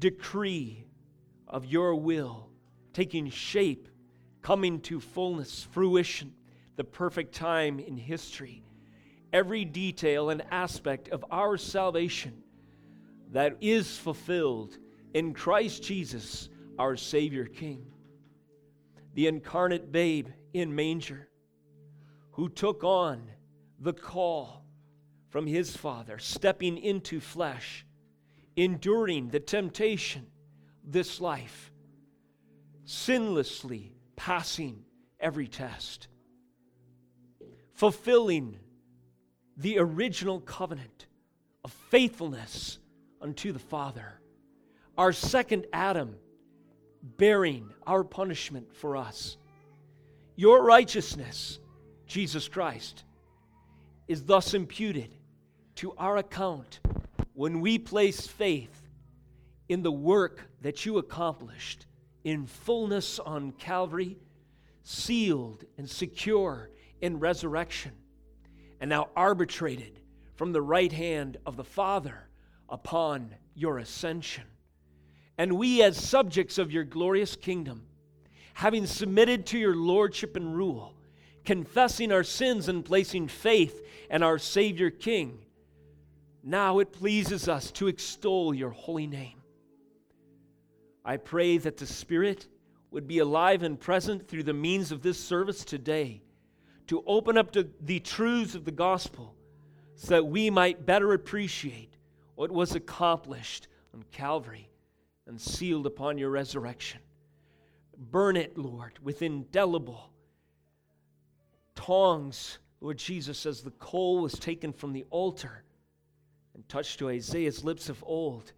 decree of your will taking shape, coming to fullness, fruition, the perfect time in history. Every detail and aspect of our salvation that is fulfilled in Christ Jesus, our Savior King. The incarnate babe in manger who took on the call from his Father, stepping into flesh, enduring the temptation, this life, sinlessly passing every test, fulfilling the original covenant of faithfulness unto the Father. Our second Adam bearing our punishment for us. Your righteousness, Jesus Christ, is thus imputed to our account when we place faith in the work that you accomplished in fullness on Calvary, sealed and secure in resurrection, and now arbitrated from the right hand of the Father upon your ascension. And we, as subjects of your glorious kingdom, having submitted to your lordship and rule, confessing our sins and placing faith in our Savior King, now it pleases us to extol your holy name. I pray that the Spirit would be alive and present through the means of this service today to open up to the truths of the gospel so that we might better appreciate what was accomplished on Calvary and sealed upon your resurrection. Burn it, Lord, with indelible tongs, Lord Jesus, as the coal was taken from the altar and touched to Isaiah's lips of old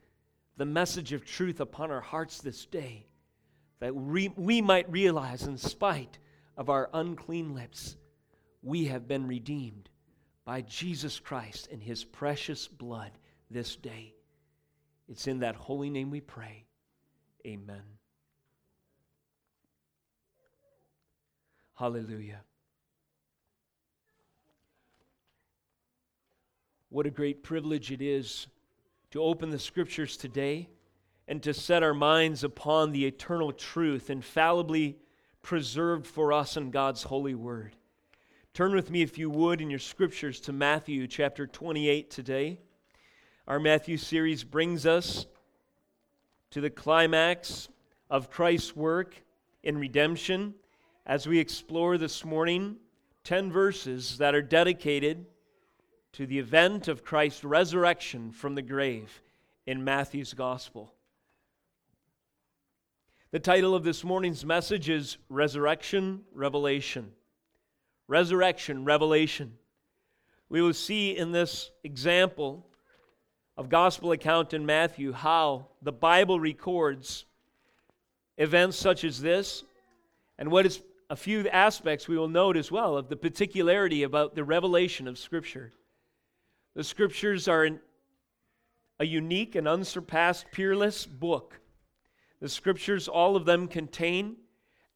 the message of truth upon our hearts this day, that we, we might realize, in spite of our unclean lips, we have been redeemed by Jesus Christ and his precious blood this day. It's in that holy name we pray. Amen. Hallelujah. What a great privilege it is to open the scriptures today and to set our minds upon the eternal truth infallibly preserved for us in God's holy word. Turn with me, if you would, in your scriptures to Matthew chapter 28 today. Our Matthew series brings us to the climax of Christ's work in redemption as we explore this morning 10 verses that are dedicated to the event of Christ's resurrection from the grave in Matthew's Gospel. The title of this morning's message is Resurrection Revelation. Resurrection Revelation. We will see in this example of gospel account in Matthew how the Bible records events such as this and what is a few aspects we will note as well of the particularity about the revelation of Scripture. The scriptures are an, a unique and unsurpassed, peerless book. The scriptures, all of them, contain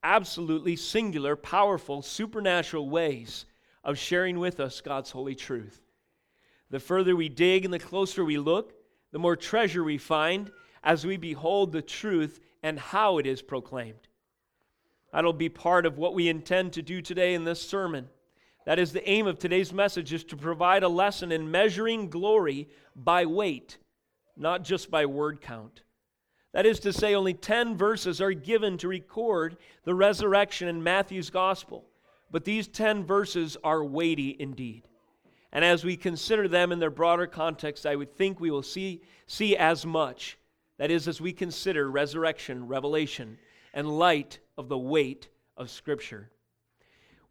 absolutely singular, powerful, supernatural ways of sharing with us God's holy truth. The further we dig and the closer we look, the more treasure we find as we behold the truth and how it is proclaimed. That'll be part of what we intend to do today in this sermon. That is the aim of today's message is to provide a lesson in measuring glory by weight, not just by word count. That is to say, only 10 verses are given to record the resurrection in Matthew's gospel. But these 10 verses are weighty indeed. And as we consider them in their broader context, I would think we will see, see as much. That is, as we consider resurrection, revelation, and light of the weight of Scripture.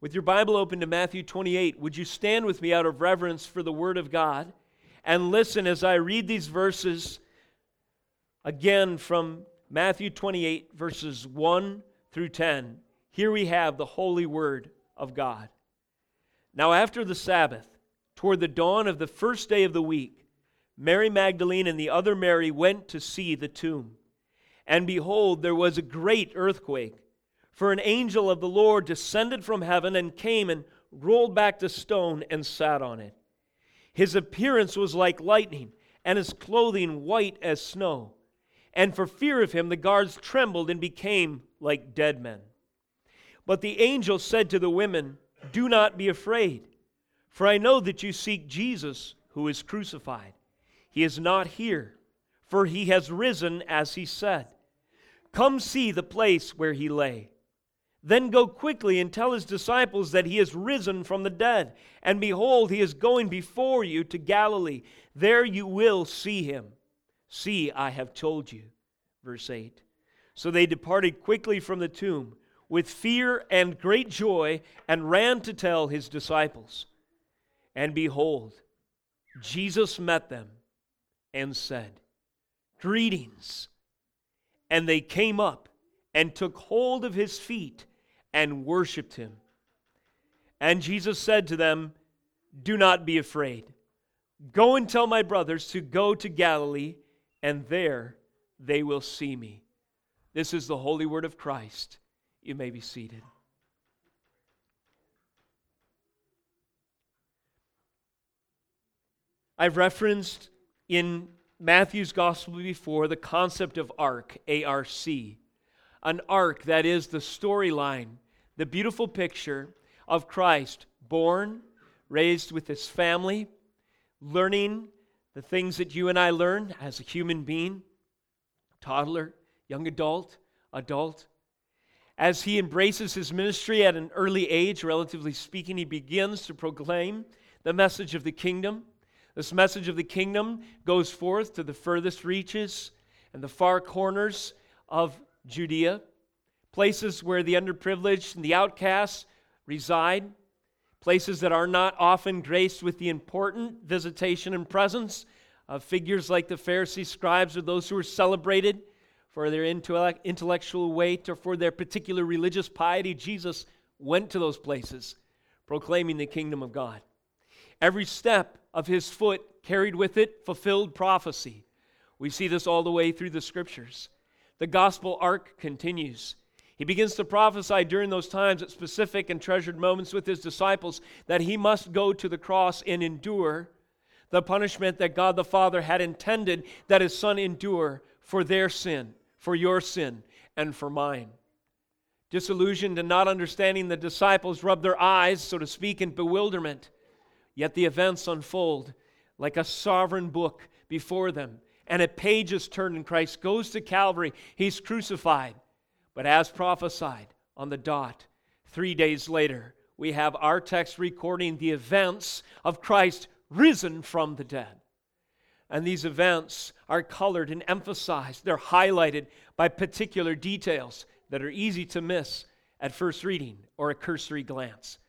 With your Bible open to Matthew 28, would you stand with me out of reverence for the Word of God and listen as I read these verses again from Matthew 28, verses 1 through 10. Here we have the holy Word of God. Now, after the Sabbath, toward the dawn of the first day of the week, Mary Magdalene and the other Mary went to see the tomb. And behold, there was a great earthquake for an angel of the Lord descended from heaven and came and rolled back the stone and sat on it. His appearance was like lightning, and his clothing white as snow. and for fear of him the guards trembled and became like dead men. But the angel said to the women, Do not be afraid, for I know that you seek Jesus who is crucified. He is not here, for he has risen as he said. Come see the place where he lay. Then go quickly and tell his disciples that he is risen from the dead. And behold, he is going before you to Galilee. There you will see him. See, I have told you. Verse 8. So they departed quickly from the tomb with fear and great joy and ran to tell his disciples. And behold, Jesus met them and said, Greetings. And they came up and took hold of his feet and worshiped him. And Jesus said to them, Do not be afraid. Go and tell my brothers to go to Galilee, and there they will see me. This is the holy word of Christ. You may be seated. I've referenced in Matthew's gospel before the concept of arc, A R C. An arc that is the storyline, the beautiful picture of Christ born, raised with his family, learning the things that you and I learn as a human being, toddler, young adult, adult. As he embraces his ministry at an early age, relatively speaking, he begins to proclaim the message of the kingdom. This message of the kingdom goes forth to the furthest reaches and the far corners of Judea, places where the underprivileged and the outcasts reside, places that are not often graced with the important visitation and presence of figures like the Pharisees, scribes, or those who are celebrated for their intellectual weight or for their particular religious piety. Jesus went to those places proclaiming the kingdom of God. Every step of his foot carried with it fulfilled prophecy. We see this all the way through the scriptures. The gospel arc continues. He begins to prophesy during those times at specific and treasured moments with his disciples that he must go to the cross and endure the punishment that God the Father had intended that his Son endure for their sin, for your sin, and for mine. Disillusioned and not understanding, the disciples rub their eyes, so to speak, in bewilderment. Yet the events unfold like a sovereign book before them, and a page is turned, and Christ goes to Calvary. He's crucified. But as prophesied on the dot, three days later, we have our text recording the events of Christ risen from the dead. And these events are colored and emphasized, they're highlighted by particular details that are easy to miss at first reading or a cursory glance.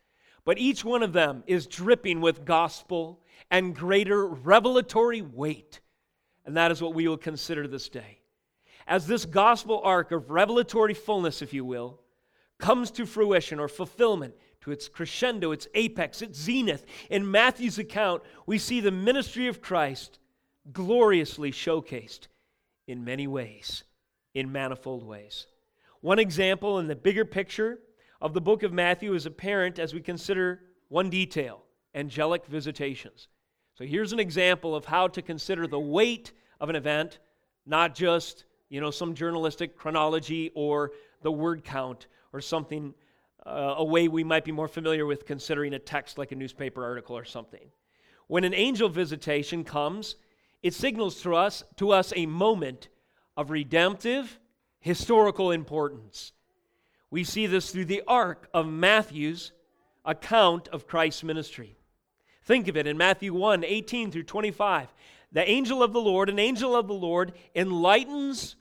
But each one of them is dripping with gospel and greater revelatory weight. And that is what we will consider this day. As this gospel arc of revelatory fullness, if you will, comes to fruition or fulfillment, to its crescendo, its apex, its zenith, in Matthew's account, we see the ministry of Christ gloriously showcased in many ways, in manifold ways. One example in the bigger picture of the book of Matthew is apparent as we consider one detail angelic visitations. So here's an example of how to consider the weight of an event, not just, you know, some journalistic chronology or the word count or something, uh, a way we might be more familiar with considering a text like a newspaper article or something. When an angel visitation comes, it signals to us, to us a moment of redemptive historical importance. We see this through the arc of Matthew's account of Christ's ministry. Think of it in Matthew 1 18 through 25. The angel of the Lord, an angel of the Lord, enlightens,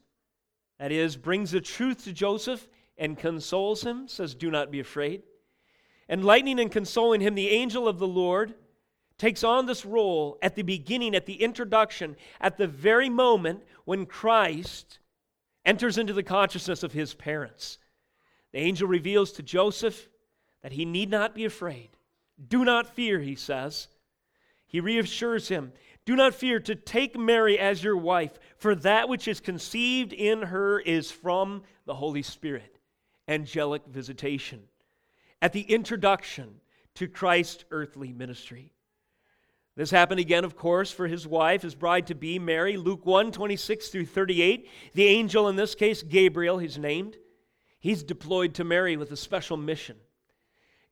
that is, brings the truth to Joseph and consoles him, says, Do not be afraid. Enlightening and consoling him, the angel of the Lord takes on this role at the beginning, at the introduction, at the very moment when Christ enters into the consciousness of his parents. The angel reveals to Joseph that he need not be afraid. Do not fear, he says. He reassures him Do not fear to take Mary as your wife, for that which is conceived in her is from the Holy Spirit. Angelic visitation. At the introduction to Christ's earthly ministry. This happened again, of course, for his wife, his bride to be, Mary. Luke 1 26 through 38. The angel, in this case, Gabriel, he's named, he's deployed to Mary with a special mission.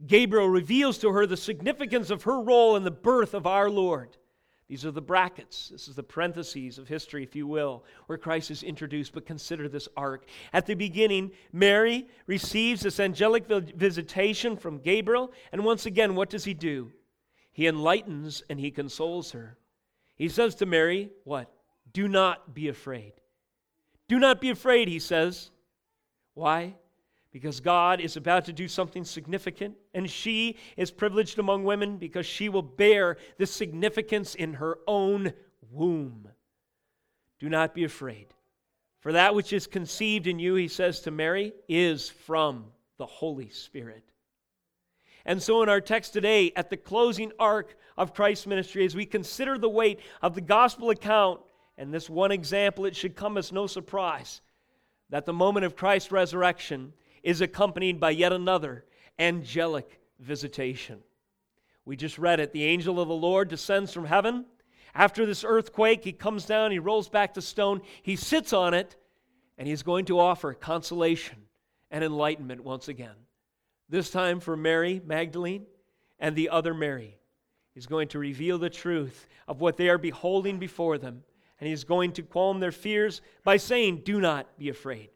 Gabriel reveals to her the significance of her role in the birth of our Lord. These are the brackets. This is the parentheses of history, if you will, where Christ is introduced. But consider this arc. At the beginning, Mary receives this angelic visitation from Gabriel. And once again, what does he do? He enlightens and he consoles her. He says to Mary, What? Do not be afraid. Do not be afraid, he says. Why? Because God is about to do something significant, and she is privileged among women because she will bear the significance in her own womb. Do not be afraid. For that which is conceived in you, he says to Mary, is from the Holy Spirit. And so, in our text today, at the closing arc of Christ's ministry, as we consider the weight of the gospel account, and this one example, it should come as no surprise that the moment of Christ's resurrection is accompanied by yet another angelic visitation. We just read it. The angel of the Lord descends from heaven. After this earthquake, he comes down, he rolls back the stone, he sits on it, and he's going to offer consolation and enlightenment once again this time for Mary Magdalene and the other Mary. He's going to reveal the truth of what they are beholding before them, and he's going to calm their fears by saying, Do not be afraid.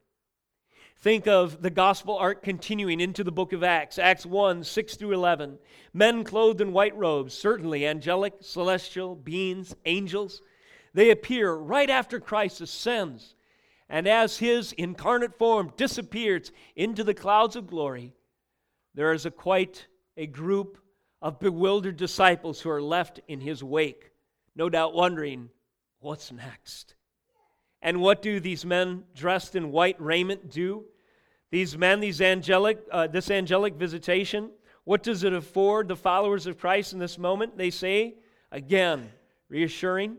Think of the gospel arc continuing into the book of Acts, Acts 1 6 through 11. Men clothed in white robes, certainly angelic, celestial beings, angels. They appear right after Christ ascends. And as his incarnate form disappears into the clouds of glory, there is a quite a group of bewildered disciples who are left in his wake, no doubt wondering, what's next? And what do these men dressed in white raiment do? These men, these angelic, uh, this angelic visitation, what does it afford the followers of Christ in this moment? They say, again, reassuring,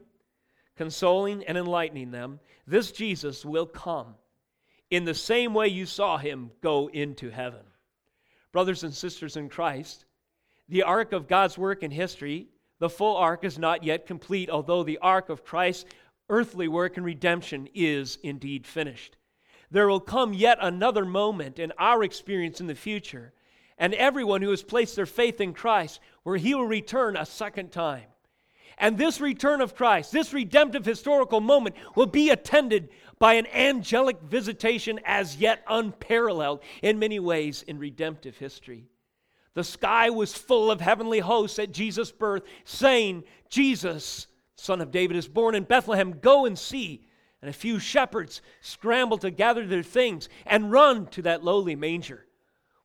consoling, and enlightening them. This Jesus will come in the same way you saw him go into heaven. Brothers and sisters in Christ, the arc of God's work in history, the full arc is not yet complete, although the arc of Christ's earthly work and redemption is indeed finished. There will come yet another moment in our experience in the future, and everyone who has placed their faith in Christ, where he will return a second time. And this return of Christ, this redemptive historical moment, will be attended by an angelic visitation as yet unparalleled in many ways in redemptive history. The sky was full of heavenly hosts at Jesus' birth, saying, Jesus, son of David, is born in Bethlehem. Go and see. And a few shepherds scramble to gather their things and run to that lowly manger.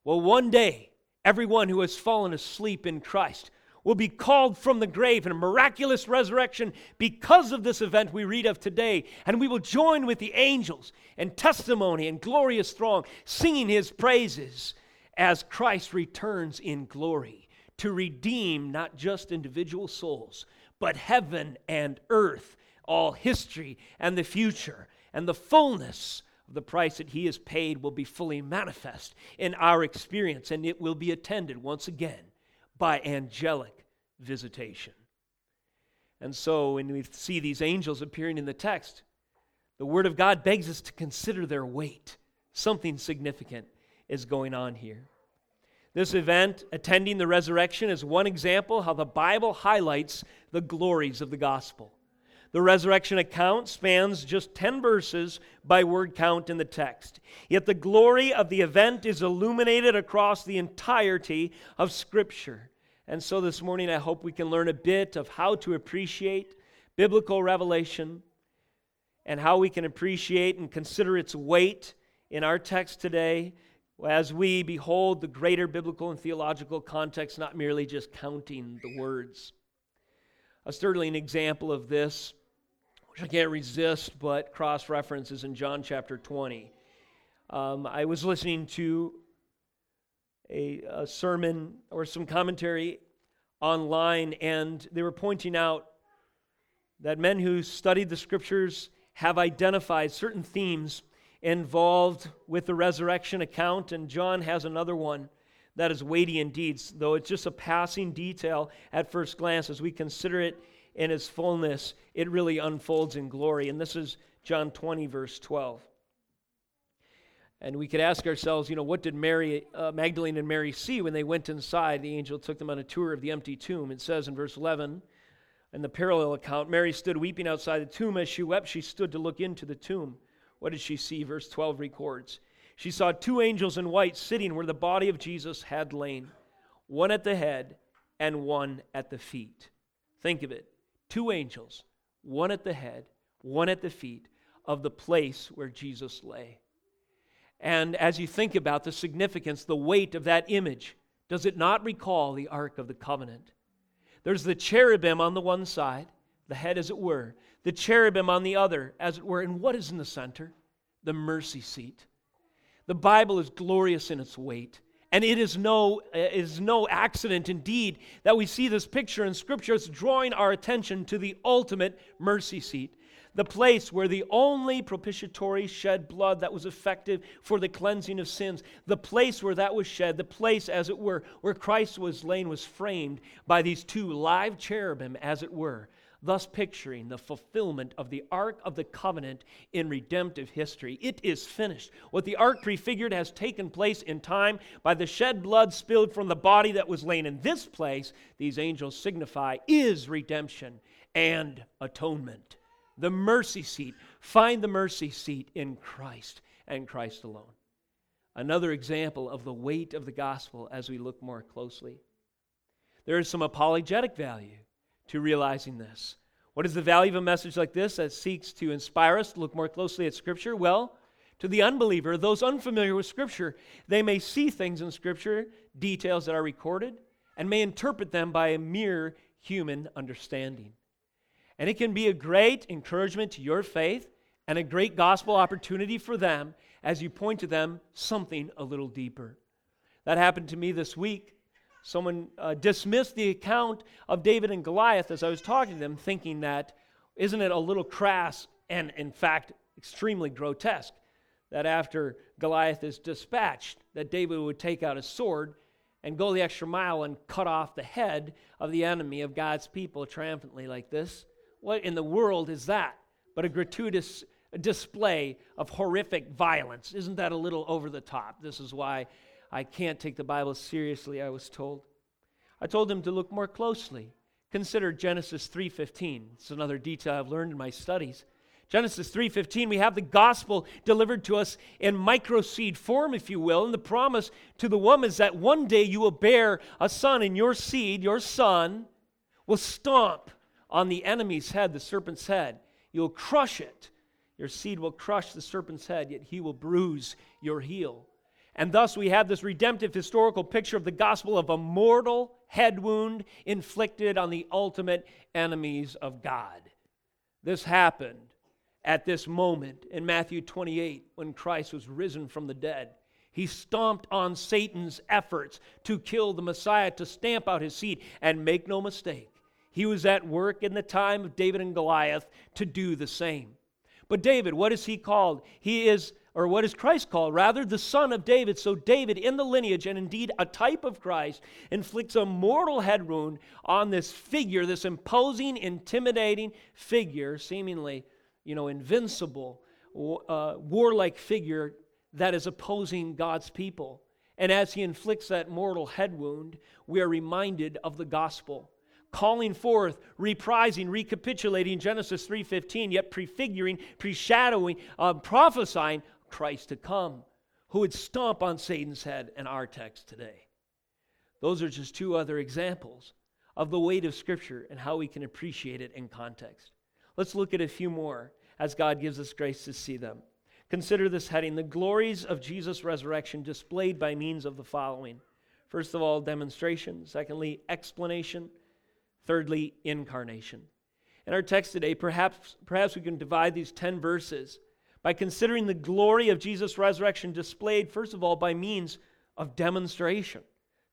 Well, one day, everyone who has fallen asleep in Christ will be called from the grave in a miraculous resurrection because of this event we read of today. And we will join with the angels in testimony and glorious throng, singing his praises as Christ returns in glory to redeem not just individual souls, but heaven and earth, all history and the future, and the fullness of the price that he has paid will be fully manifest in our experience, and it will be attended once again by angelic visitation. And so when we see these angels appearing in the text, the Word of God begs us to consider their weight. Something significant is going on here. This event, attending the resurrection, is one example how the Bible highlights the glories of the gospel. The resurrection account spans just 10 verses by word count in the text. Yet the glory of the event is illuminated across the entirety of Scripture. And so this morning, I hope we can learn a bit of how to appreciate biblical revelation and how we can appreciate and consider its weight in our text today as we behold the greater biblical and theological context, not merely just counting the words. A sterling example of this, which I can't resist but cross references in John chapter 20. Um, I was listening to a, a sermon or some commentary online, and they were pointing out that men who studied the scriptures have identified certain themes involved with the resurrection account, and John has another one that is weighty indeed, though it's just a passing detail at first glance. As we consider it in its fullness, it really unfolds in glory. And this is John 20, verse 12. And we could ask ourselves, you know, what did Mary, uh, Magdalene and Mary see when they went inside? The angel took them on a tour of the empty tomb. It says in verse 11, in the parallel account, Mary stood weeping outside the tomb. As she wept, she stood to look into the tomb. What did she see? Verse 12 records. She saw two angels in white sitting where the body of Jesus had lain, one at the head and one at the feet. Think of it two angels, one at the head, one at the feet of the place where Jesus lay. And as you think about the significance, the weight of that image, does it not recall the Ark of the Covenant? There's the cherubim on the one side, the head as it were, the cherubim on the other, as it were. And what is in the center? The mercy seat. The Bible is glorious in its weight. And it is no, is no accident indeed that we see this picture in Scripture. It's drawing our attention to the ultimate mercy seat, the place where the only propitiatory shed blood that was effective for the cleansing of sins, the place where that was shed, the place, as it were, where Christ was laid was framed by these two live cherubim, as it were, thus picturing the fulfillment of the Ark of the Covenant in redemptive history. It is finished. What the Ark prefigured has taken place in time by the shed blood spilled from the body that was laid in this place, these angels signify, is redemption and atonement. The mercy seat. Find the mercy seat in Christ and Christ alone. Another example of the weight of the gospel as we look more closely. There is some apologetic value to realizing this. What is the value of a message like this that seeks to inspire us to look more closely at Scripture? Well, to the unbeliever, those unfamiliar with Scripture, they may see things in Scripture, details that are recorded, and may interpret them by a mere human understanding. And it can be a great encouragement to your faith and a great gospel opportunity for them as you point to them something a little deeper. That happened to me this week. Someone uh, dismissed the account of David and Goliath as I was talking to them, thinking that, isn't it a little crass and, in fact, extremely grotesque that after Goliath is dispatched, that David would take out his sword and go the extra mile and cut off the head of the enemy of God's people triumphantly like this? What in the world is that but a gratuitous display of horrific violence? Isn't that a little over the top? This is why I can't take the Bible seriously, I was told. I told him to look more closely. Consider Genesis 3:15. It's another detail I've learned in my studies. Genesis 3:15 we have the gospel delivered to us in microseed form if you will and the promise to the woman is that one day you will bear a son and your seed your son will stomp on the enemy's head the serpent's head you'll crush it your seed will crush the serpent's head yet he will bruise your heel and thus we have this redemptive historical picture of the gospel of a mortal head wound inflicted on the ultimate enemies of God. This happened at this moment in Matthew 28 when Christ was risen from the dead. He stomped on Satan's efforts to kill the Messiah, to stamp out his seed. And make no mistake, he was at work in the time of David and Goliath to do the same. But David, what is he called? He is or what is Christ called? Rather, the son of David. So, David, in the lineage and indeed a type of Christ, inflicts a mortal head wound on this figure, this imposing, intimidating figure, seemingly, you know, invincible, uh, warlike figure that is opposing God's people. And as he inflicts that mortal head wound, we are reminded of the gospel calling forth, reprising, recapitulating Genesis 3:15, yet prefiguring, preshadowing, uh, prophesying Christ to come, who would stomp on Satan's head in our text today. Those are just two other examples of the weight of Scripture and how we can appreciate it in context. Let's look at a few more as God gives us grace to see them. Consider this heading the glories of Jesus' resurrection displayed by means of the following. First of all, demonstration. Secondly, explanation. Thirdly, incarnation. In our text today, perhaps, perhaps we can divide these 10 verses by considering the glory of Jesus' resurrection displayed, first of all, by means of demonstration.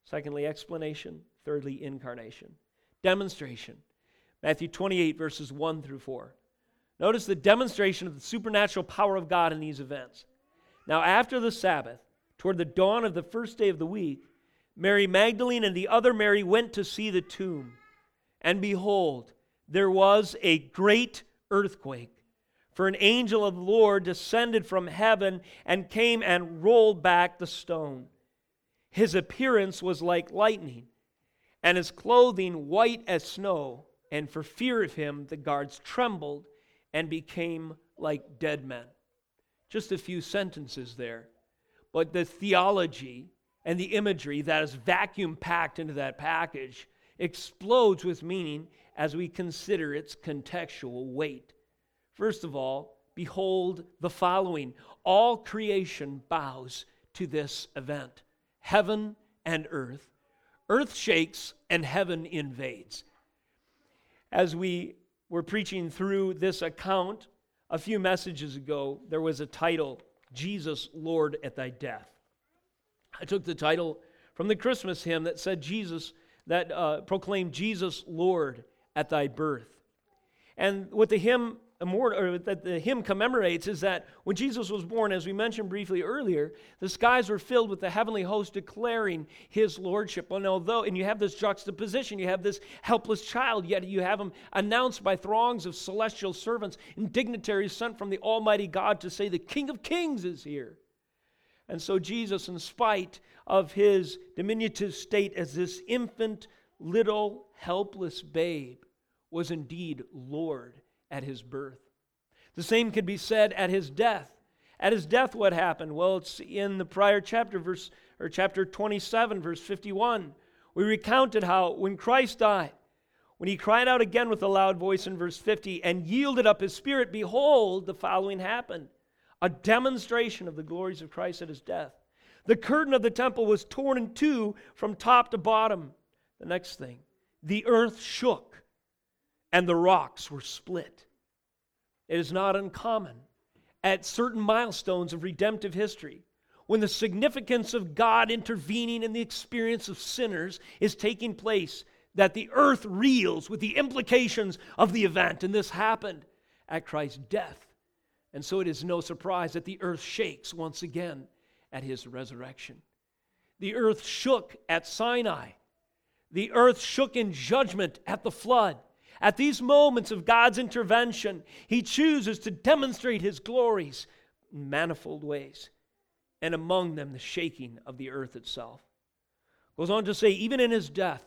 Secondly, explanation. Thirdly, incarnation. Demonstration. Matthew 28, verses 1 through 4. Notice the demonstration of the supernatural power of God in these events. Now, after the Sabbath, toward the dawn of the first day of the week, Mary Magdalene and the other Mary went to see the tomb. And behold, there was a great earthquake. For an angel of the Lord descended from heaven and came and rolled back the stone. His appearance was like lightning, and his clothing white as snow. And for fear of him, the guards trembled and became like dead men. Just a few sentences there. But the theology and the imagery that is vacuum packed into that package explodes with meaning as we consider its contextual weight. First of all, behold the following all creation bows to this event heaven and earth. Earth shakes and heaven invades. As we were preaching through this account a few messages ago, there was a title Jesus, Lord, at thy death. I took the title from the Christmas hymn that said Jesus, that uh, proclaimed Jesus, Lord, at thy birth. And what the hymn that the hymn commemorates is that when Jesus was born, as we mentioned briefly earlier, the skies were filled with the heavenly host declaring his lordship. And although, and you have this juxtaposition, you have this helpless child, yet you have him announced by throngs of celestial servants and dignitaries sent from the Almighty God to say, The King of Kings is here. And so Jesus, in spite of his diminutive state as this infant, little, helpless babe, was indeed Lord at his birth. The same could be said at his death. At his death, what happened? Well, it's in the prior chapter, verse or chapter 27, verse 51. We recounted how when Christ died, when he cried out again with a loud voice in verse 50 and yielded up his spirit, behold, the following happened a demonstration of the glories of Christ at his death. The curtain of the temple was torn in two from top to bottom. The next thing, the earth shook and the rocks were split. It is not uncommon at certain milestones of redemptive history when the significance of God intervening in the experience of sinners is taking place that the earth reels with the implications of the event. And this happened at Christ's death. And so it is no surprise that the earth shakes once again at his resurrection. The earth shook at Sinai. The earth shook in judgment at the flood. At these moments of God's intervention, He chooses to demonstrate His glories in manifold ways, and among them the shaking of the earth itself. Goes on to say, even in His death,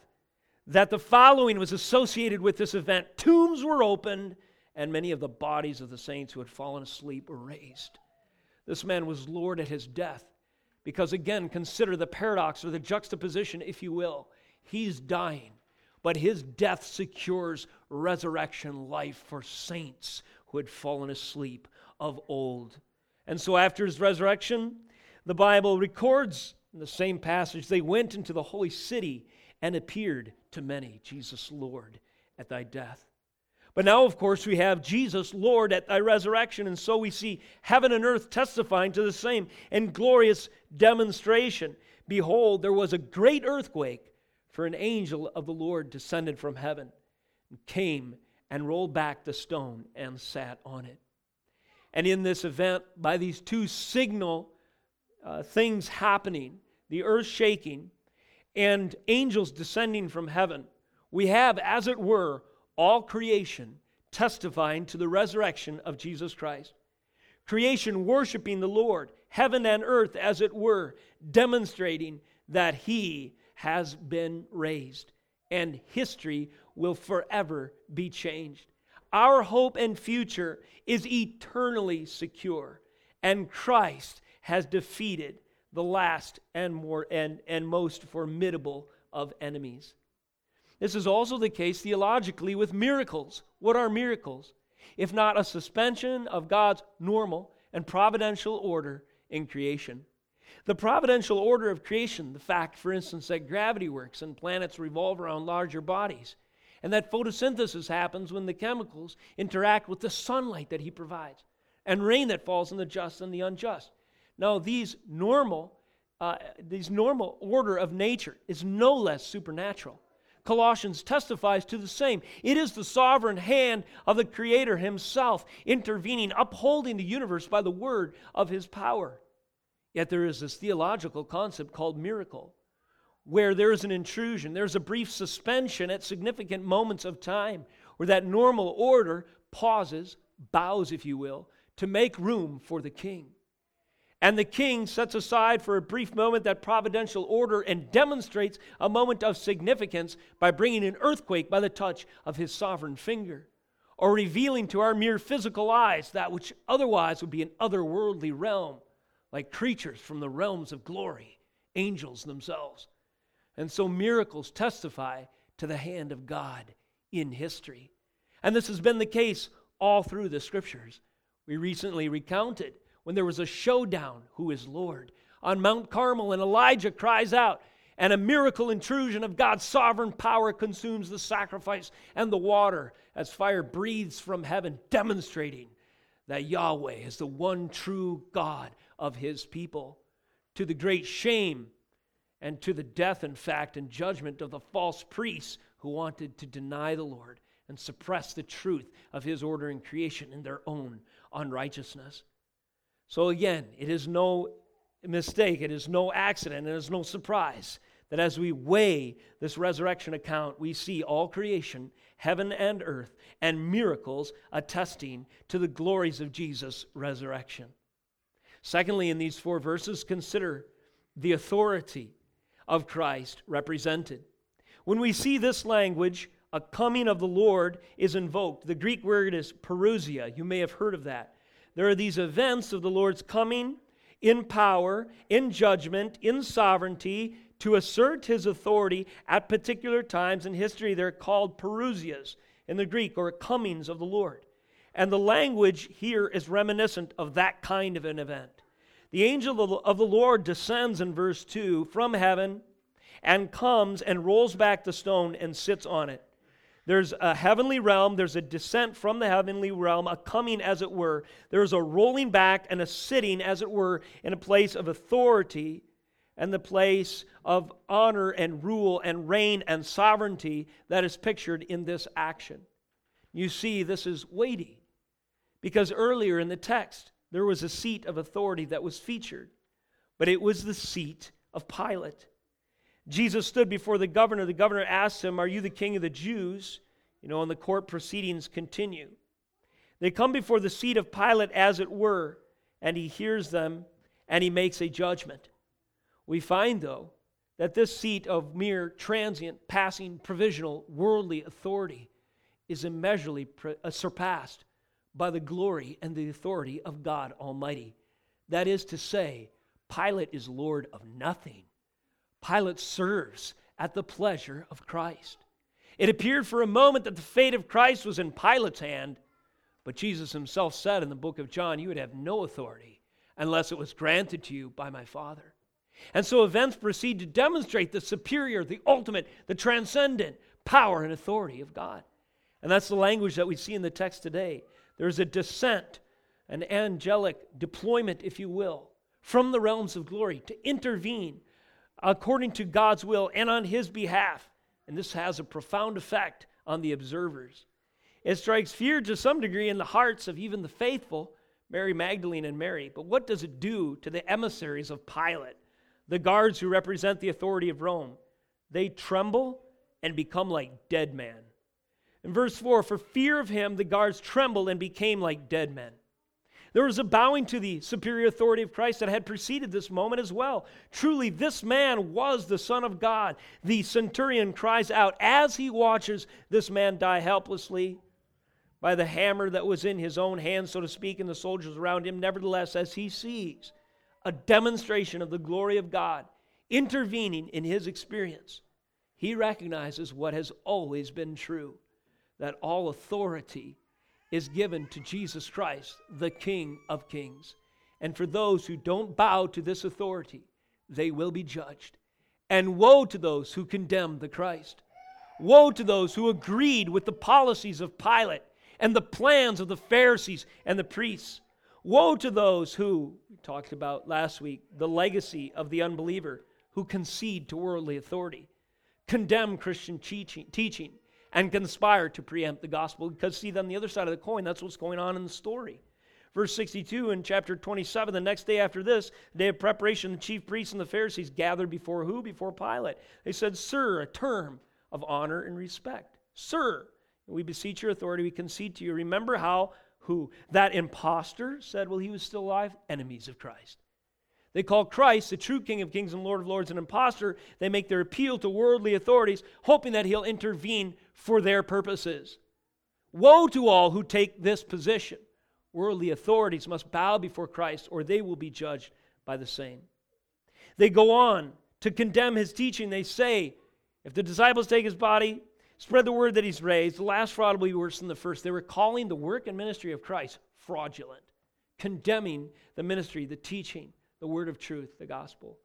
that the following was associated with this event tombs were opened, and many of the bodies of the saints who had fallen asleep were raised. This man was Lord at his death. Because again, consider the paradox or the juxtaposition, if you will. He's dying but his death secures resurrection life for saints who had fallen asleep of old. And so, after his resurrection, the Bible records in the same passage they went into the holy city and appeared to many, Jesus Lord, at thy death. But now, of course, we have Jesus, Lord, at thy resurrection. And so we see heaven and earth testifying to the same and glorious demonstration. Behold, there was a great earthquake for an angel of the Lord descended from heaven and came and rolled back the stone and sat on it. And in this event, by these two signal uh, things happening, the earth shaking and angels descending from heaven, we have, as it were, all creation testifying to the resurrection of Jesus Christ. Creation worshiping the Lord, heaven and earth, as it were, demonstrating that He has been raised, and history will forever be changed. Our hope and future is eternally secure, and Christ has defeated the last and more and, and most formidable of enemies. This is also the case theologically with miracles. What are miracles? If not a suspension of God's normal and providential order in creation. The providential order of creation, the fact, for instance, that gravity works and planets revolve around larger bodies, and that photosynthesis happens when the chemicals interact with the sunlight that He provides, and rain that falls on the just and the unjust. Now, these normal, uh, these normal order of nature is no less supernatural. Colossians testifies to the same. It is the sovereign hand of the Creator Himself intervening, upholding the universe by the word of His power. Yet there is this theological concept called miracle, where there is an intrusion. There's a brief suspension at significant moments of time where that normal order pauses, bows, if you will, to make room for the king. And the king sets aside for a brief moment that providential order and demonstrates a moment of significance by bringing an earthquake by the touch of his sovereign finger, or revealing to our mere physical eyes that which otherwise would be an otherworldly realm, like creatures from the realms of glory, angels themselves. And so miracles testify to the hand of God in history. And this has been the case all through the scriptures. We recently recounted when there was a showdown who is Lord on Mount Carmel, and Elijah cries out, and a miracle intrusion of God's sovereign power consumes the sacrifice and the water as fire breathes from heaven, demonstrating that Yahweh is the one true God of his people. To the great shame and to the death, in fact, and judgment of the false priests who wanted to deny the Lord and suppress the truth of his order in creation in their own unrighteousness. So, again, it is no mistake, it is no accident, it is no surprise that as we weigh this resurrection account, we see all creation, heaven and earth, and miracles attesting to the glories of Jesus' resurrection. Secondly, in these four verses, consider the authority of Christ represented. When we see this language, a coming of the Lord is invoked. The Greek word is parousia. You may have heard of that. There are these events of the Lord's coming in power, in judgment, in sovereignty, to assert his authority at particular times in history. They're called parousias in the Greek, or comings of the Lord. And the language here is reminiscent of that kind of an event. The angel of the Lord descends in verse 2 from heaven and comes and rolls back the stone and sits on it. There's a heavenly realm, there's a descent from the heavenly realm, a coming, as it were. There's a rolling back and a sitting, as it were, in a place of authority and the place of honor and rule and reign and sovereignty that is pictured in this action. You see, this is weighty because earlier in the text, there was a seat of authority that was featured, but it was the seat of Pilate. Jesus stood before the governor. The governor asked him, Are you the king of the Jews? You know, and the court proceedings continue. They come before the seat of Pilate, as it were, and he hears them and he makes a judgment. We find, though, that this seat of mere transient, passing, provisional, worldly authority is immeasurably uh, surpassed by the glory and the authority of God Almighty. That is to say, Pilate is Lord of nothing. Pilate serves at the pleasure of Christ. It appeared for a moment that the fate of Christ was in Pilate's hand, but Jesus himself said in the book of John, You would have no authority unless it was granted to you by my Father. And so events proceed to demonstrate the superior, the ultimate, the transcendent power and authority of God. And that's the language that we see in the text today. There's a descent, an angelic deployment, if you will, from the realms of glory to intervene according to God's will and on His behalf. And this has a profound effect on the observers. It strikes fear to some degree in the hearts of even the faithful, Mary Magdalene and Mary. But what does it do to the emissaries of Pilate, the guards who represent the authority of Rome? They tremble and become like dead men. In verse 4, for fear of him, the guards trembled and became like dead men. There was a bowing to the superior authority of Christ that had preceded this moment as well. Truly, this man was the Son of God. The centurion cries out as he watches this man die helplessly by the hammer that was in his own hand, so to speak, and the soldiers around him. Nevertheless, as he sees a demonstration of the glory of God intervening in his experience, he recognizes what has always been true that all authority is given to Jesus Christ, the King of Kings. And for those who don't bow to this authority, they will be judged. And woe to those who condemn the Christ. Woe to those who agreed with the policies of Pilate and the plans of the Pharisees and the priests. Woe to those who, we talked about last week, the legacy of the unbeliever who concede to worldly authority, condemn Christian teaching, teaching and conspire to preempt the gospel. Because, see, on the other side of the coin, that's what's going on in the story. Verse 62 in chapter 27, the next day after this, day of preparation, the chief priests and the Pharisees gathered before who? Before Pilate. They said, Sir, a term of honor and respect. Sir, we beseech your authority, we concede to you. Remember how who? That impostor said, Well, he was still alive? Enemies of Christ. They call Christ, the true King of Kings and Lord of Lords, an impostor. They make their appeal to worldly authorities, hoping that he'll intervene for their purposes. Woe to all who take this position. Worldly authorities must bow before Christ, or they will be judged by the same. They go on to condemn his teaching. They say, if the disciples take his body, spread the word that he's raised, the last fraud will be worse than the first. They were calling the work and ministry of Christ fraudulent, condemning the ministry, the teaching, the word of truth, the gospel.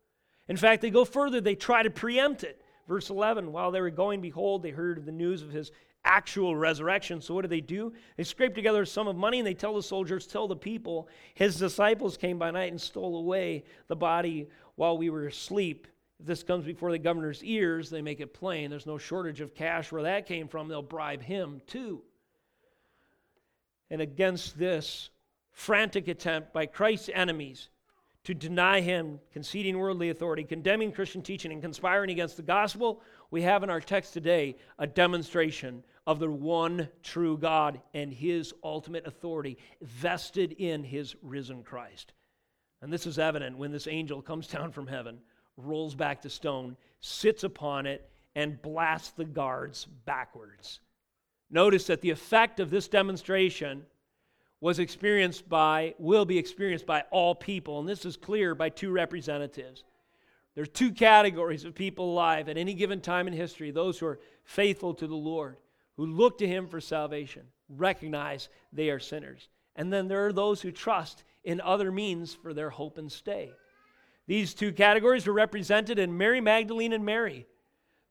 In fact, they go further, they try to preempt it. Verse 11, while they were going, behold, they heard the news of his actual resurrection. So what do they do? They scrape together a sum of money and they tell the soldiers, tell the people, his disciples came by night and stole away the body while we were asleep. If this comes before the governor's ears, they make it plain. There's no shortage of cash where that came from. They'll bribe him too. And against this frantic attempt by Christ's enemies to deny him, conceding worldly authority, condemning Christian teaching, and conspiring against the gospel, we have in our text today a demonstration of the one true God and his ultimate authority vested in his risen Christ. And this is evident when this angel comes down from heaven, rolls back the stone, sits upon it, and blasts the guards backwards. Notice that the effect of this demonstration was experienced by, will be experienced by all people. And this is clear by two representatives. There's two categories of people alive at any given time in history those who are faithful to the Lord, who look to Him for salvation, recognize they are sinners. And then there are those who trust in other means for their hope and stay. These two categories were represented in Mary Magdalene and Mary.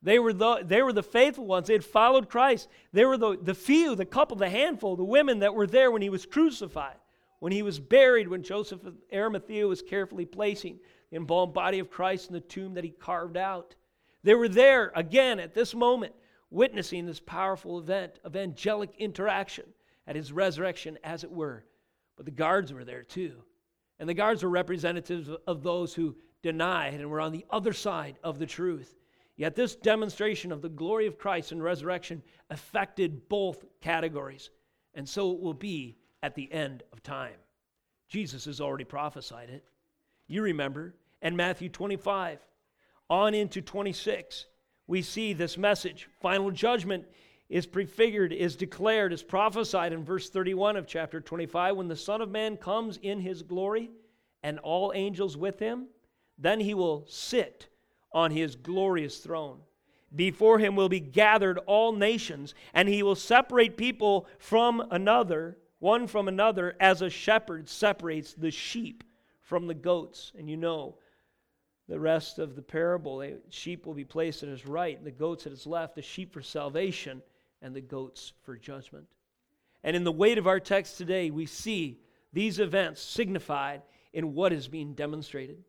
They were the, they were the faithful ones. They had followed Christ. They were the, the few, the couple, the handful, the women that were there when he was crucified, when he was buried, when Joseph of Arimathea was carefully placing the embalmed body of Christ in the tomb that he carved out. They were there again at this moment, witnessing this powerful event of angelic interaction at his resurrection, as it were. But the guards were there too. And the guards were representatives of those who denied and were on the other side of the truth. Yet this demonstration of the glory of Christ and resurrection affected both categories. And so it will be at the end of time. Jesus has already prophesied it. You remember, and Matthew 25 on into 26, we see this message. Final judgment is prefigured, is declared, is prophesied in verse 31 of chapter 25. When the Son of Man comes in his glory and all angels with him, then he will sit on his glorious throne. Before him will be gathered all nations, and he will separate people from another, one from another, as a shepherd separates the sheep from the goats. And you know the rest of the parable the sheep will be placed at his right, and the goats at his left, the sheep for salvation, and the goats for judgment. And in the weight of our text today, we see these events signified in what is being demonstrated.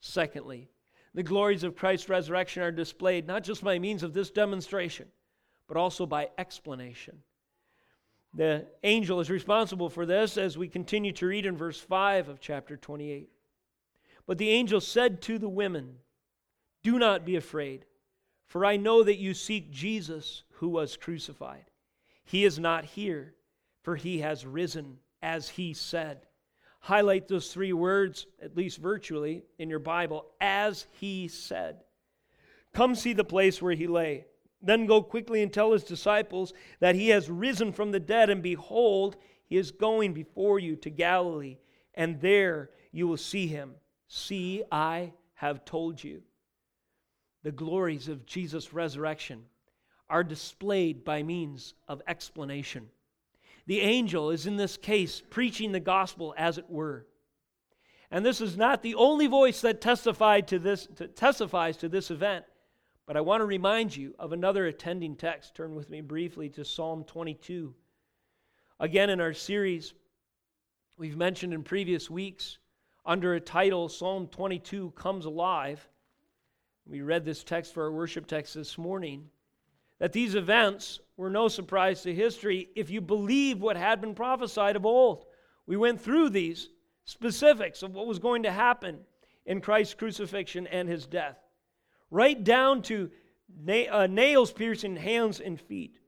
Secondly, the glories of Christ's resurrection are displayed not just by means of this demonstration, but also by explanation. The angel is responsible for this as we continue to read in verse 5 of chapter 28. But the angel said to the women, Do not be afraid, for I know that you seek Jesus who was crucified. He is not here, for he has risen, as he said highlight those three words, at least virtually, in your Bible, as he said. Come see the place where he lay. Then go quickly and tell his disciples that he has risen from the dead, and behold, he is going before you to Galilee, and there you will see him. See, I have told you. The glories of Jesus' resurrection are displayed by means of explanation. The angel is in this case preaching the gospel as it were. And this is not the only voice that testified to this, to, testifies to this event. But I want to remind you of another attending text. Turn with me briefly to Psalm 22. Again, in our series, we've mentioned in previous weeks under a title, Psalm 22 Comes Alive. We read this text for our worship text this morning that these events were no surprise to history if you believe what had been prophesied of old. We went through these specifics of what was going to happen in Christ's crucifixion and his death, right down to na- uh, nails piercing hands and feet,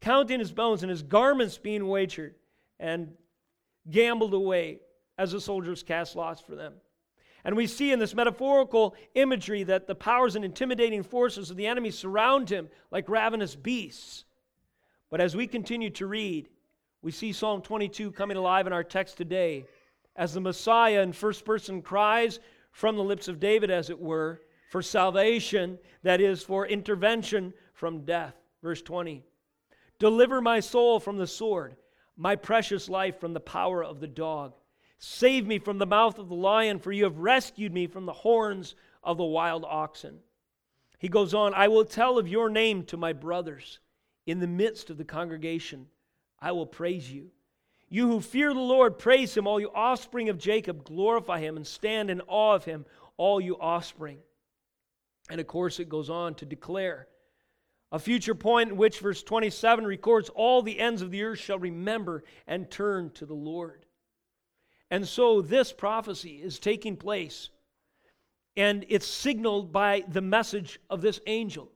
counting his bones and his garments being wagered and gambled away as the soldiers cast lots for them. And we see in this metaphorical imagery that the powers and intimidating forces of the enemy surround him like ravenous beasts. But as we continue to read, we see Psalm 22 coming alive in our text today as the Messiah in first person cries from the lips of David, as it were, for salvation, that is, for intervention from death. Verse 20 Deliver my soul from the sword, my precious life from the power of the dog. Save me from the mouth of the lion, for you have rescued me from the horns of the wild oxen. He goes on, I will tell of your name to my brothers. In the midst of the congregation, I will praise you. You who fear the Lord, praise him. All you offspring of Jacob, glorify him and stand in awe of him, all you offspring. And of course, it goes on to declare a future point in which verse 27 records all the ends of the earth shall remember and turn to the Lord. And so this prophecy is taking place, and it's signaled by the message of this angel,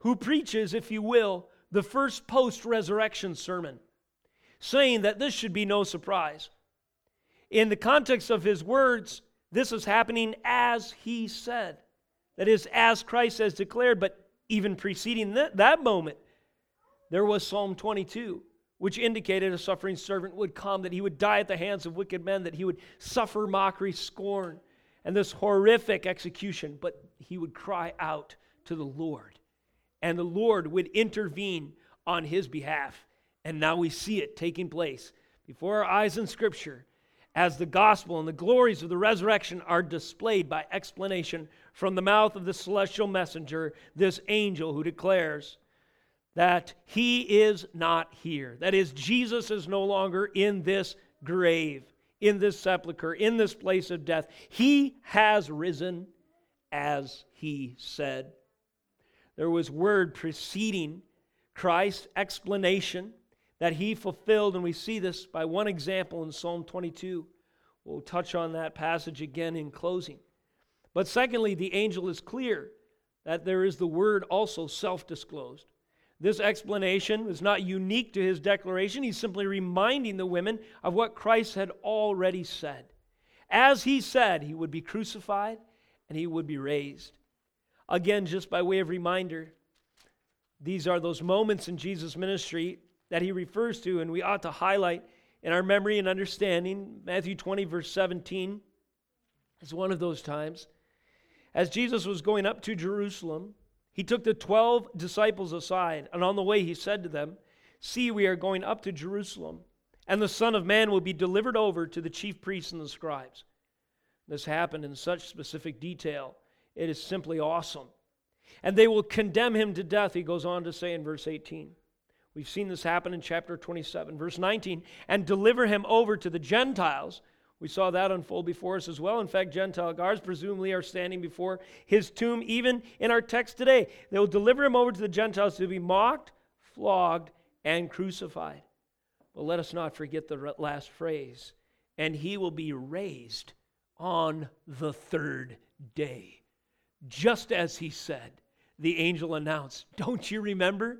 who preaches, if you will, the first post resurrection sermon, saying that this should be no surprise. In the context of his words, this is happening as he said. That is, as Christ has declared, but even preceding that, that moment, there was Psalm 22 which indicated a suffering servant would come, that he would die at the hands of wicked men, that he would suffer mockery, scorn, and this horrific execution, but he would cry out to the Lord, and the Lord would intervene on his behalf. And now we see it taking place before our eyes in Scripture as the gospel and the glories of the resurrection are displayed by explanation from the mouth of the celestial messenger, this angel who declares, that he is not here. That is, Jesus is no longer in this grave, in this sepulchre, in this place of death. He has risen as he said. There was word preceding Christ's explanation that he fulfilled, and we see this by one example in Psalm 22. We'll touch on that passage again in closing. But secondly, the angel is clear that there is the word also self disclosed. This explanation is not unique to his declaration. He's simply reminding the women of what Christ had already said. As he said, he would be crucified and he would be raised. Again, just by way of reminder, these are those moments in Jesus' ministry that he refers to, and we ought to highlight in our memory and understanding. Matthew 20, verse 17 is one of those times. As Jesus was going up to Jerusalem, he took the 12 disciples aside, and on the way he said to them, See, we are going up to Jerusalem, and the Son of Man will be delivered over to the chief priests and the scribes. This happened in such specific detail. It is simply awesome. And they will condemn him to death, he goes on to say in verse 18. We've seen this happen in chapter 27. Verse 19, and deliver him over to the Gentiles we saw that unfold before us as well. In fact, Gentile guards presumably are standing before his tomb, even in our text today. They will deliver him over to the Gentiles to be mocked, flogged, and crucified. But let us not forget the last phrase and he will be raised on the third day. Just as he said, the angel announced. Don't you remember?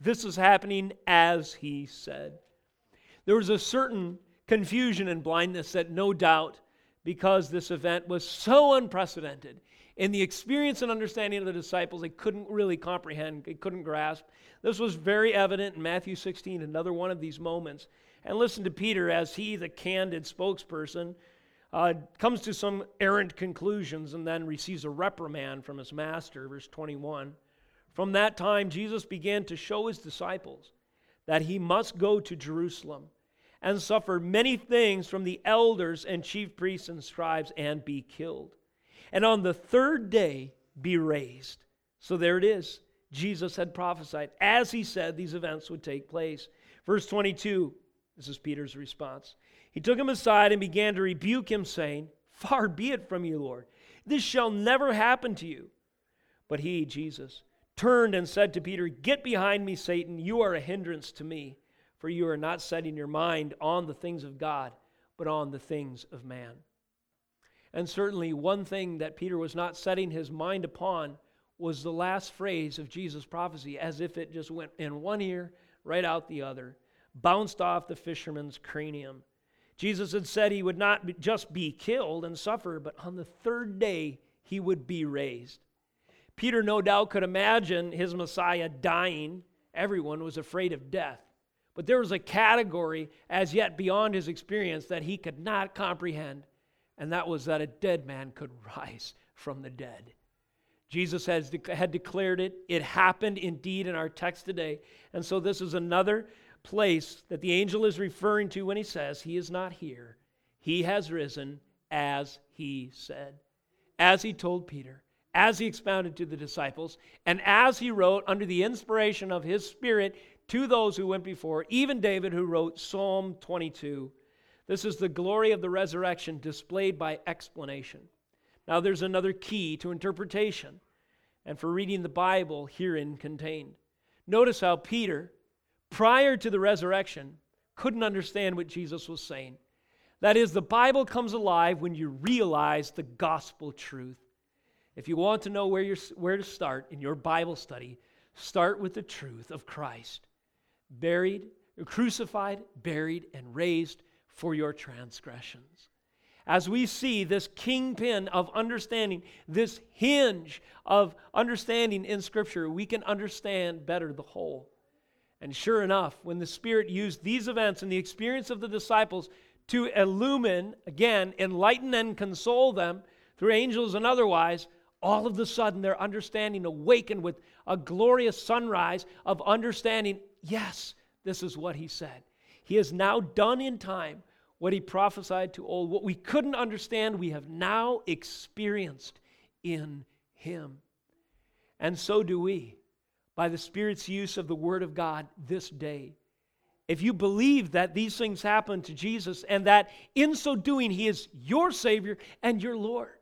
This is happening as he said. There was a certain confusion and blindness that no doubt, because this event was so unprecedented, in the experience and understanding of the disciples, they couldn't really comprehend, they couldn't grasp. This was very evident in Matthew 16, another one of these moments. And listen to Peter as he, the candid spokesperson, uh, comes to some errant conclusions and then receives a reprimand from his master, verse 21. From that time, Jesus began to show his disciples that he must go to Jerusalem and suffer many things from the elders and chief priests and scribes and be killed. And on the third day be raised. So there it is. Jesus had prophesied. As he said, these events would take place. Verse 22, this is Peter's response. He took him aside and began to rebuke him, saying, Far be it from you, Lord. This shall never happen to you. But he, Jesus, turned and said to Peter, Get behind me, Satan. You are a hindrance to me for you are not setting your mind on the things of God, but on the things of man. And certainly, one thing that Peter was not setting his mind upon was the last phrase of Jesus' prophecy, as if it just went in one ear, right out the other, bounced off the fisherman's cranium. Jesus had said he would not just be killed and suffer, but on the third day he would be raised. Peter, no doubt, could imagine his Messiah dying. Everyone was afraid of death. But there was a category as yet beyond his experience that he could not comprehend, and that was that a dead man could rise from the dead. Jesus has, had declared it. It happened indeed in our text today. And so, this is another place that the angel is referring to when he says, He is not here. He has risen as he said, as he told Peter, as he expounded to the disciples, and as he wrote under the inspiration of his Spirit to those who went before, even David, who wrote Psalm 22. This is the glory of the resurrection displayed by explanation. Now, there's another key to interpretation and for reading the Bible herein contained. Notice how Peter, prior to the resurrection, couldn't understand what Jesus was saying. That is, the Bible comes alive when you realize the gospel truth. If you want to know where, where to start in your Bible study, start with the truth of Christ. Buried, crucified, buried, and raised for your transgressions as we see this kingpin of understanding, this hinge of understanding in Scripture, we can understand better the whole. And sure enough, when the Spirit used these events and the experience of the disciples to illumine, again, enlighten and console them through angels and otherwise, all of a sudden their understanding awakened with a glorious sunrise of understanding yes, this is what he said. He has now done in time what he prophesied to old. What we couldn't understand, we have now experienced in him. And so do we, by the Spirit's use of the Word of God this day. If you believe that these things happened to Jesus and that in so doing he is your Savior and your Lord,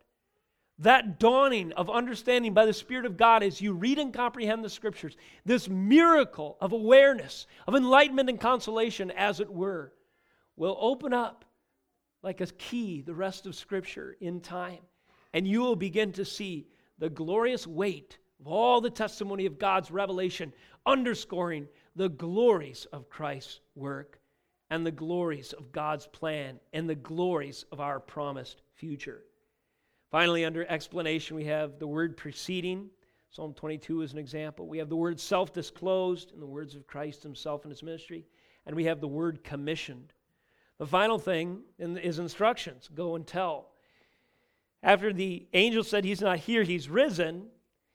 that dawning of understanding by the Spirit of God as you read and comprehend the Scriptures, this miracle of awareness, of enlightenment and consolation, as it were, will open up like a key the rest of Scripture in time. And you will begin to see the glorious weight of all the testimony of God's revelation, underscoring the glories of Christ's work and the glories of God's plan and the glories of our promised future. Finally, under explanation, we have the word preceding. Psalm 22 is an example. We have the word self disclosed in the words of Christ himself and his ministry. And we have the word commissioned. The final thing is instructions go and tell. After the angel said he's not here, he's risen,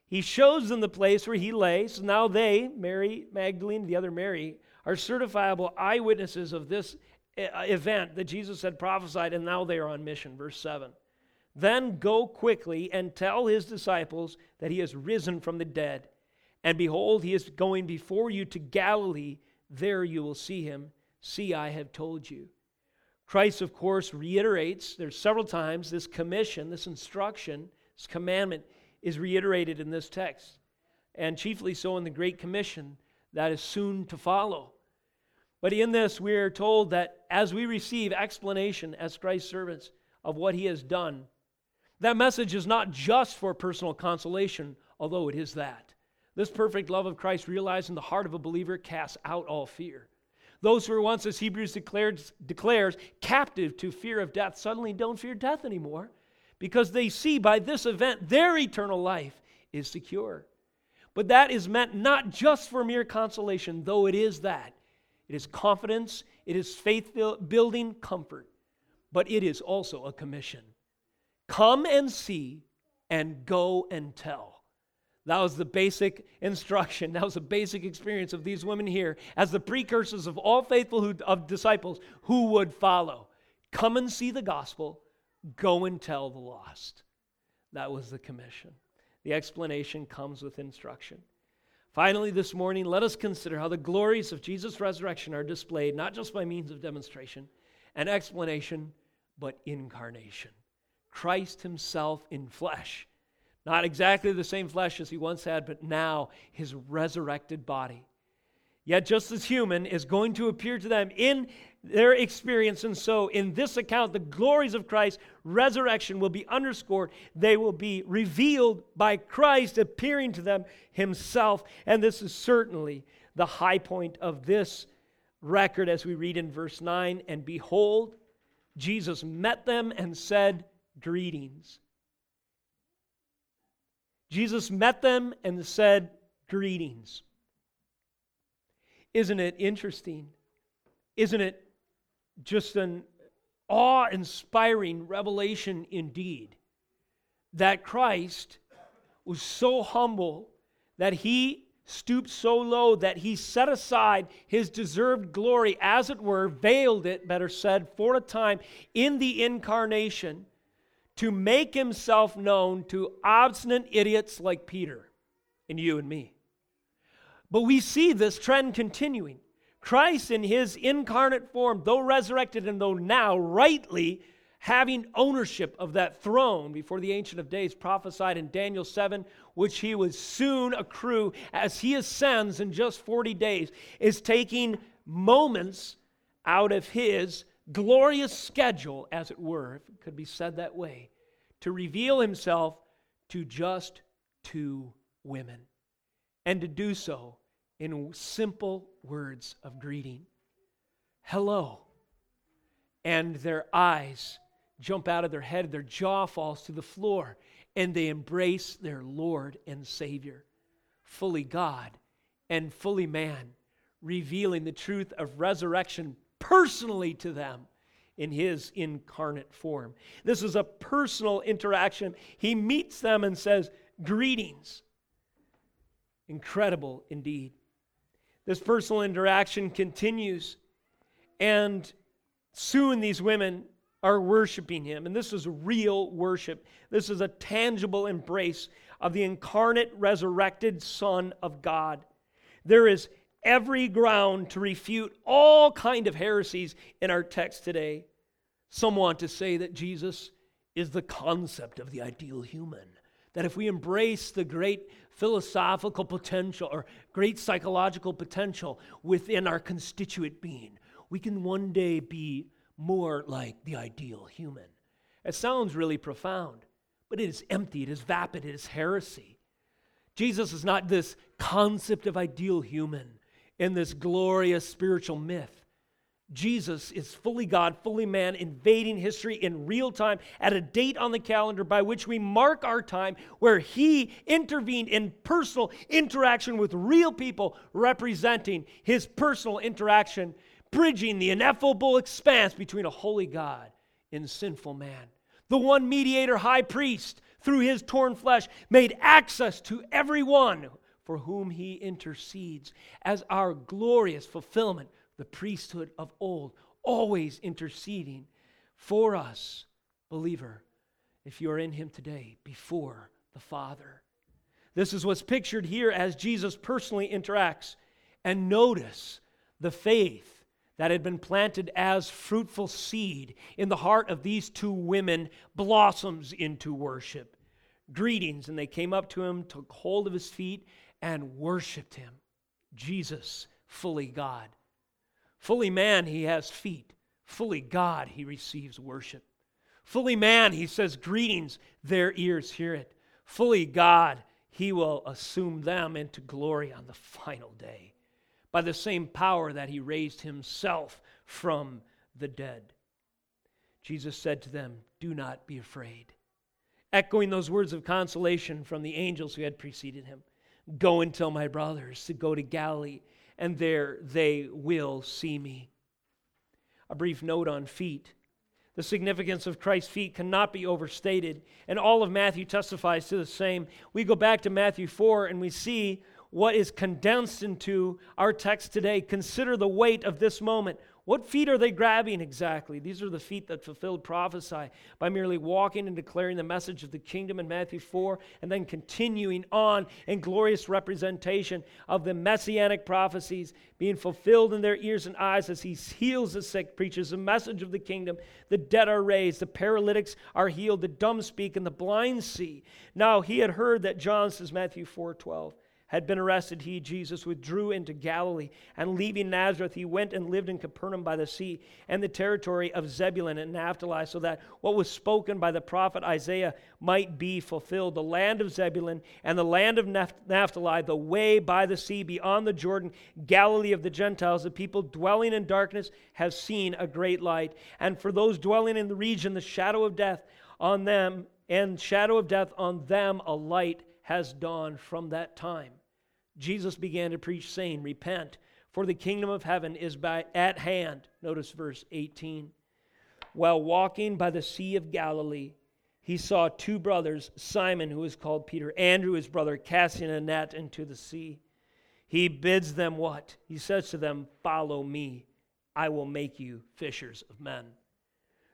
he shows them the place where he lay. So now they, Mary Magdalene, the other Mary, are certifiable eyewitnesses of this uh, event that Jesus had prophesied, and now they are on mission. Verse 7. Then go quickly and tell his disciples that he has risen from the dead. And behold, he is going before you to Galilee. There you will see him. See, I have told you. Christ, of course, reiterates, there's several times this commission, this instruction, this commandment is reiterated in this text, and chiefly so in the Great Commission that is soon to follow. But in this, we are told that as we receive explanation as Christ's servants of what he has done, that message is not just for personal consolation, although it is that. This perfect love of Christ realized in the heart of a believer casts out all fear. Those who were once, as Hebrews declared, declares, captive to fear of death suddenly don't fear death anymore because they see by this event their eternal life is secure. But that is meant not just for mere consolation, though it is that. It is confidence, it is faith building comfort, but it is also a commission. Come and see and go and tell. That was the basic instruction. That was the basic experience of these women here as the precursors of all faithful who, of disciples who would follow. Come and see the gospel, go and tell the lost. That was the commission. The explanation comes with instruction. Finally, this morning, let us consider how the glories of Jesus' resurrection are displayed not just by means of demonstration and explanation, but incarnation. Christ Himself in flesh not exactly the same flesh as he once had, but now his resurrected body. yet just as human, is going to appear to them in their experience. And so, in this account, the glories of Christ, resurrection will be underscored. They will be revealed by Christ appearing to them himself. And this is certainly the high point of this record as we read in verse 9. And behold, Jesus met them and said, Greetings. Jesus met them and said, Greetings. Isn't it interesting? Isn't it just an awe inspiring revelation indeed that Christ was so humble that he stooped so low that he set aside his deserved glory, as it were, veiled it, better said, for a time in the incarnation to make himself known to obstinate idiots like Peter and you and me. But we see this trend continuing. Christ, in his incarnate form, though resurrected and though now rightly having ownership of that throne before the Ancient of Days prophesied in Daniel 7, which he would soon accrue as he ascends in just 40 days, is taking moments out of his glorious schedule, as it were, if it could be said that way, to reveal himself to just two women. And to do so in simple words of greeting hello. And their eyes jump out of their head, their jaw falls to the floor, and they embrace their Lord and Savior, fully God and fully man, revealing the truth of resurrection personally to them in his incarnate form. This is a personal interaction. He meets them and says, Greetings. Incredible indeed. This personal interaction continues, and soon these women are worshiping him. And this is real worship. This is a tangible embrace of the incarnate, resurrected Son of God. There is every ground to refute all kind of heresies in our text today. Some want to say that Jesus is the concept of the ideal human. That if we embrace the great philosophical potential or great psychological potential within our constituent being, we can one day be more like the ideal human. It sounds really profound, but it is empty, it is vapid, it is heresy. Jesus is not this concept of ideal human in this glorious spiritual myth. Jesus is fully God, fully man, invading history in real time at a date on the calendar by which we mark our time where he intervened in personal interaction with real people, representing his personal interaction, bridging the ineffable expanse between a holy God and sinful man. The one mediator high priest, through his torn flesh, made access to everyone for whom he intercedes as our glorious fulfillment the priesthood of old, always interceding for us, believer, if you are in Him today, before the Father. This is what's pictured here as Jesus personally interacts. And notice the faith that had been planted as fruitful seed in the heart of these two women blossoms into worship. Greetings, and they came up to him, took hold of his feet, and worshiped him. Jesus, fully God. Fully man, he has feet. Fully God, he receives worship. Fully man, he says, Greetings, their ears hear it. Fully God, he will assume them into glory on the final day by the same power that he raised himself from the dead. Jesus said to them, Do not be afraid. Echoing those words of consolation from the angels who had preceded him Go and tell my brothers to go to Galilee and there they will see me. A brief note on feet. The significance of Christ's feet cannot be overstated, and all of Matthew testifies to the same. We go back to Matthew 4 and we see what is condensed into our text today. Consider the weight of this moment. What feet are they grabbing exactly? These are the feet that fulfilled prophecy by merely walking and declaring the message of the kingdom in Matthew 4, and then continuing on in glorious representation of the messianic prophecies being fulfilled in their ears and eyes as he heals the sick, preaches the message of the kingdom. The dead are raised, the paralytics are healed, the dumb speak, and the blind see. Now he had heard that John, says Matthew 4 12, had been arrested, he, Jesus, withdrew into Galilee, and leaving Nazareth, he went and lived in Capernaum by the sea and the territory of Zebulun and Naphtali, so that what was spoken by the prophet Isaiah might be fulfilled. The land of Zebulun and the land of Naphtali, the way by the sea beyond the Jordan, Galilee of the Gentiles, the people dwelling in darkness have seen a great light. And for those dwelling in the region, the shadow of death on them, and shadow of death on them, a light has dawned from that time. Jesus began to preach, saying, Repent, for the kingdom of heaven is by, at hand. Notice verse 18. While walking by the Sea of Galilee, he saw two brothers, Simon, who is called Peter, Andrew, his brother, casting a net into the sea. He bids them what? He says to them, Follow me. I will make you fishers of men.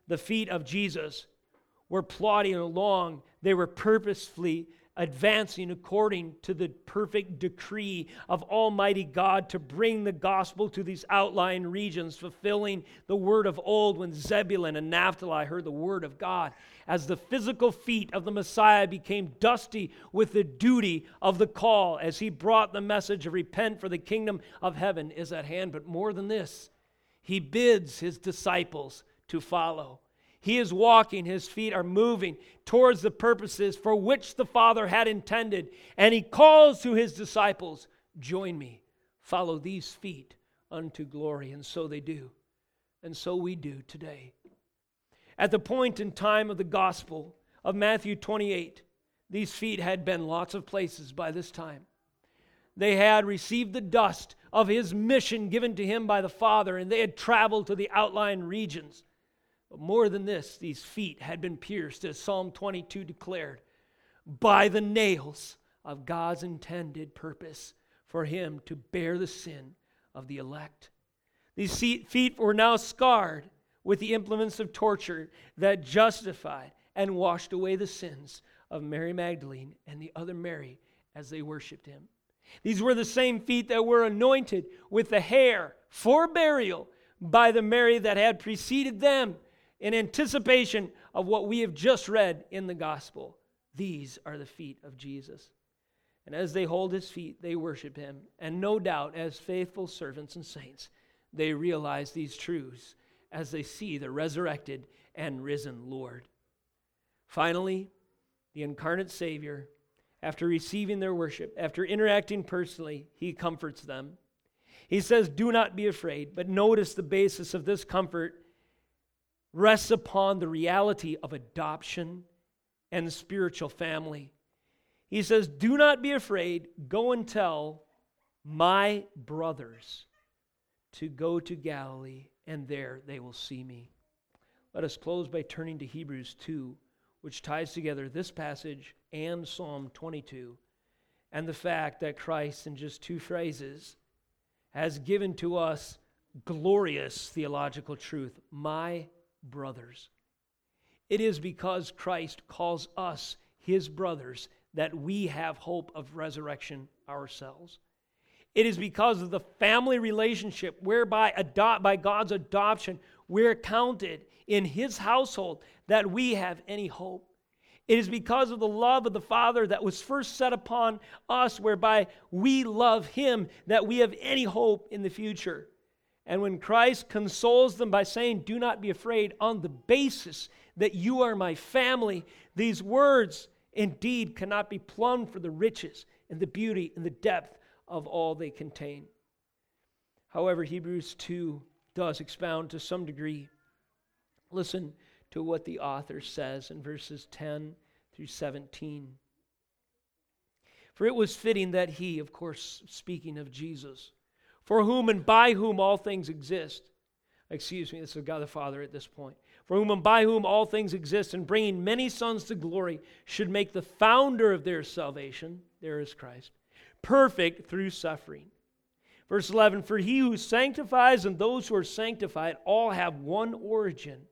The feet of Jesus were plodding along, they were purposefully advancing according to the perfect decree of Almighty God to bring the gospel to these outlying regions, fulfilling the word of old when Zebulun and Naphtali heard the word of God. As the physical feet of the Messiah became dusty with the duty of the call, as he brought the message of repent, for the kingdom of heaven is at hand. But more than this, he bids his disciples to follow. He is walking, his feet are moving towards the purposes for which the Father had intended. And he calls to his disciples, Join me, follow these feet unto glory. And so they do. And so we do today. At the point in time of the gospel of Matthew 28, these feet had been lots of places by this time. They had received the dust of his mission given to him by the Father, and they had traveled to the outlying regions. More than this, these feet had been pierced, as Psalm 22 declared, by the nails of God's intended purpose for him to bear the sin of the elect. These feet were now scarred with the implements of torture that justified and washed away the sins of Mary Magdalene and the other Mary as they worshiped him. These were the same feet that were anointed with the hair for burial by the Mary that had preceded them in anticipation of what we have just read in the gospel. These are the feet of Jesus. And as they hold his feet, they worship him. And no doubt, as faithful servants and saints, they realize these truths as they see the resurrected and risen Lord. Finally, the incarnate Savior, after receiving their worship, after interacting personally, he comforts them. He says, Do not be afraid. But notice the basis of this comfort rests upon the reality of adoption and the spiritual family. He says, Do not be afraid. Go and tell my brothers to go to Galilee, and there they will see me. Let us close by turning to Hebrews 2, which ties together this passage and Psalm 22, and the fact that Christ, in just two phrases, has given to us glorious theological truth. My brothers. It is because Christ calls us his brothers that we have hope of resurrection ourselves. It is because of the family relationship whereby adopt, by God's adoption we're counted in his household that we have any hope. It is because of the love of the Father that was first set upon us whereby we love him that we have any hope in the future. And when Christ consoles them by saying, Do not be afraid, on the basis that you are my family, these words indeed cannot be plumbed for the riches and the beauty and the depth of all they contain. However, Hebrews 2 does expound to some degree. Listen to what the author says in verses 10 through 17. For it was fitting that he, of course, speaking of Jesus, for whom and by whom all things exist. Excuse me, this is God the Father at this point. For whom and by whom all things exist, and bringing many sons to glory, should make the founder of their salvation, there is Christ, perfect through suffering. Verse 11 For he who sanctifies and those who are sanctified all have one origin.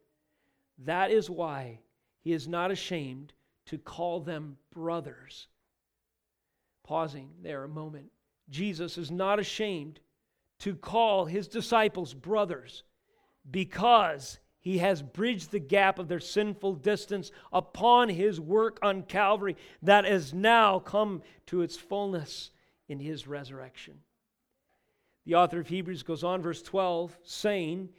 That is why he is not ashamed to call them brothers. Pausing there a moment. Jesus is not ashamed to call his disciples brothers because he has bridged the gap of their sinful distance upon his work on Calvary that has now come to its fullness in his resurrection. The author of Hebrews goes on, verse 12, saying,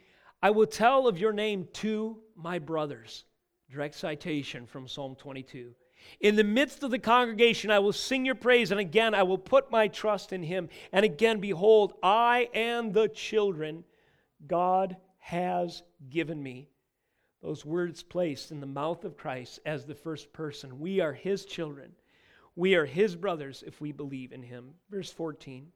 I will tell of your name to my brothers. Direct citation from Psalm 22. In the midst of the congregation, I will sing your praise, and again I will put my trust in him. And again, behold, I am the children God has given me. Those words placed in the mouth of Christ as the first person. We are his children. We are his brothers if we believe in him. Verse 14.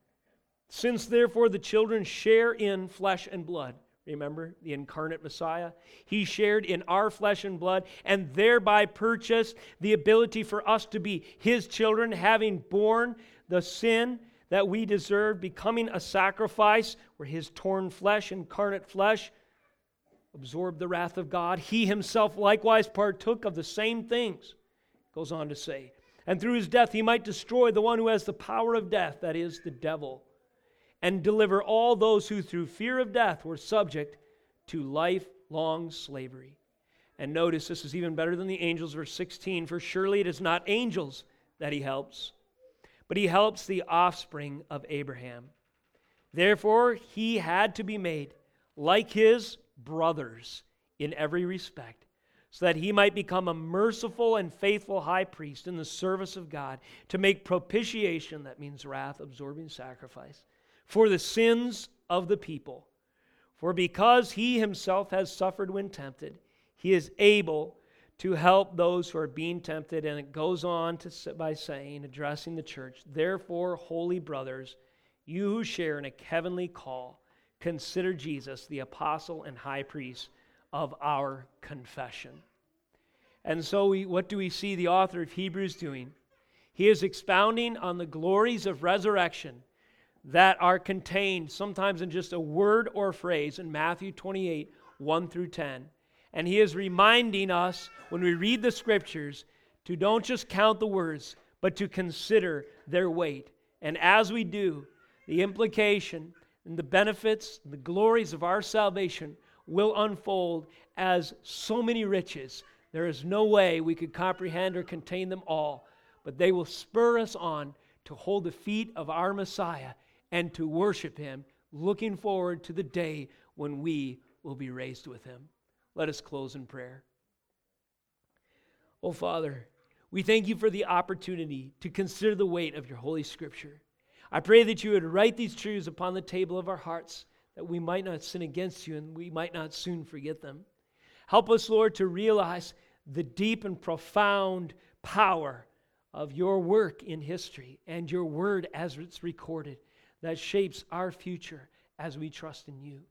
Since therefore the children share in flesh and blood, remember the incarnate Messiah? He shared in our flesh and blood and thereby purchased the ability for us to be his children, having borne the sin that we deserve, becoming a sacrifice where his torn flesh, incarnate flesh, absorbed the wrath of God. He himself likewise partook of the same things, goes on to say. And through his death, he might destroy the one who has the power of death, that is, the devil, and deliver all those who through fear of death were subject to lifelong slavery. And notice this is even better than the angels, verse 16 For surely it is not angels that he helps, but he helps the offspring of Abraham. Therefore, he had to be made like his brothers in every respect, so that he might become a merciful and faithful high priest in the service of God to make propitiation, that means wrath, absorbing sacrifice, for the sins of the people. For because he himself has suffered when tempted, he is able to help those who are being tempted. And it goes on to, by saying, addressing the church, Therefore, holy brothers, you who share in a heavenly call, consider Jesus the apostle and high priest of our confession. And so, we, what do we see the author of Hebrews doing? He is expounding on the glories of resurrection that are contained sometimes in just a word or phrase in Matthew 28 1 through 10. And he is reminding us when we read the scriptures to don't just count the words, but to consider their weight. And as we do, the implication and the benefits, the glories of our salvation will unfold as so many riches. There is no way we could comprehend or contain them all, but they will spur us on to hold the feet of our Messiah and to worship him, looking forward to the day when we will be raised with him. Let us close in prayer. Oh, Father, we thank you for the opportunity to consider the weight of your Holy Scripture. I pray that you would write these truths upon the table of our hearts, that we might not sin against you and we might not soon forget them. Help us, Lord, to realize the deep and profound power of your work in history and your word as it's recorded that shapes our future as we trust in you.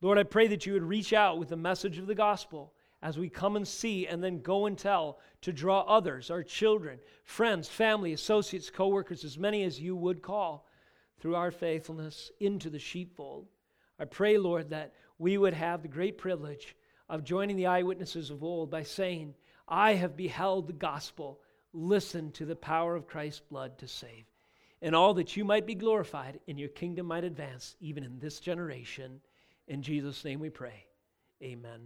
Lord, I pray that you would reach out with the message of the gospel as we come and see and then go and tell to draw others, our children, friends, family, associates, coworkers, as many as you would call through our faithfulness into the sheepfold. I pray, Lord, that we would have the great privilege of joining the eyewitnesses of old by saying, I have beheld the gospel. Listen to the power of Christ's blood to save. And all that you might be glorified and your kingdom might advance even in this generation. In Jesus' name we pray. Amen.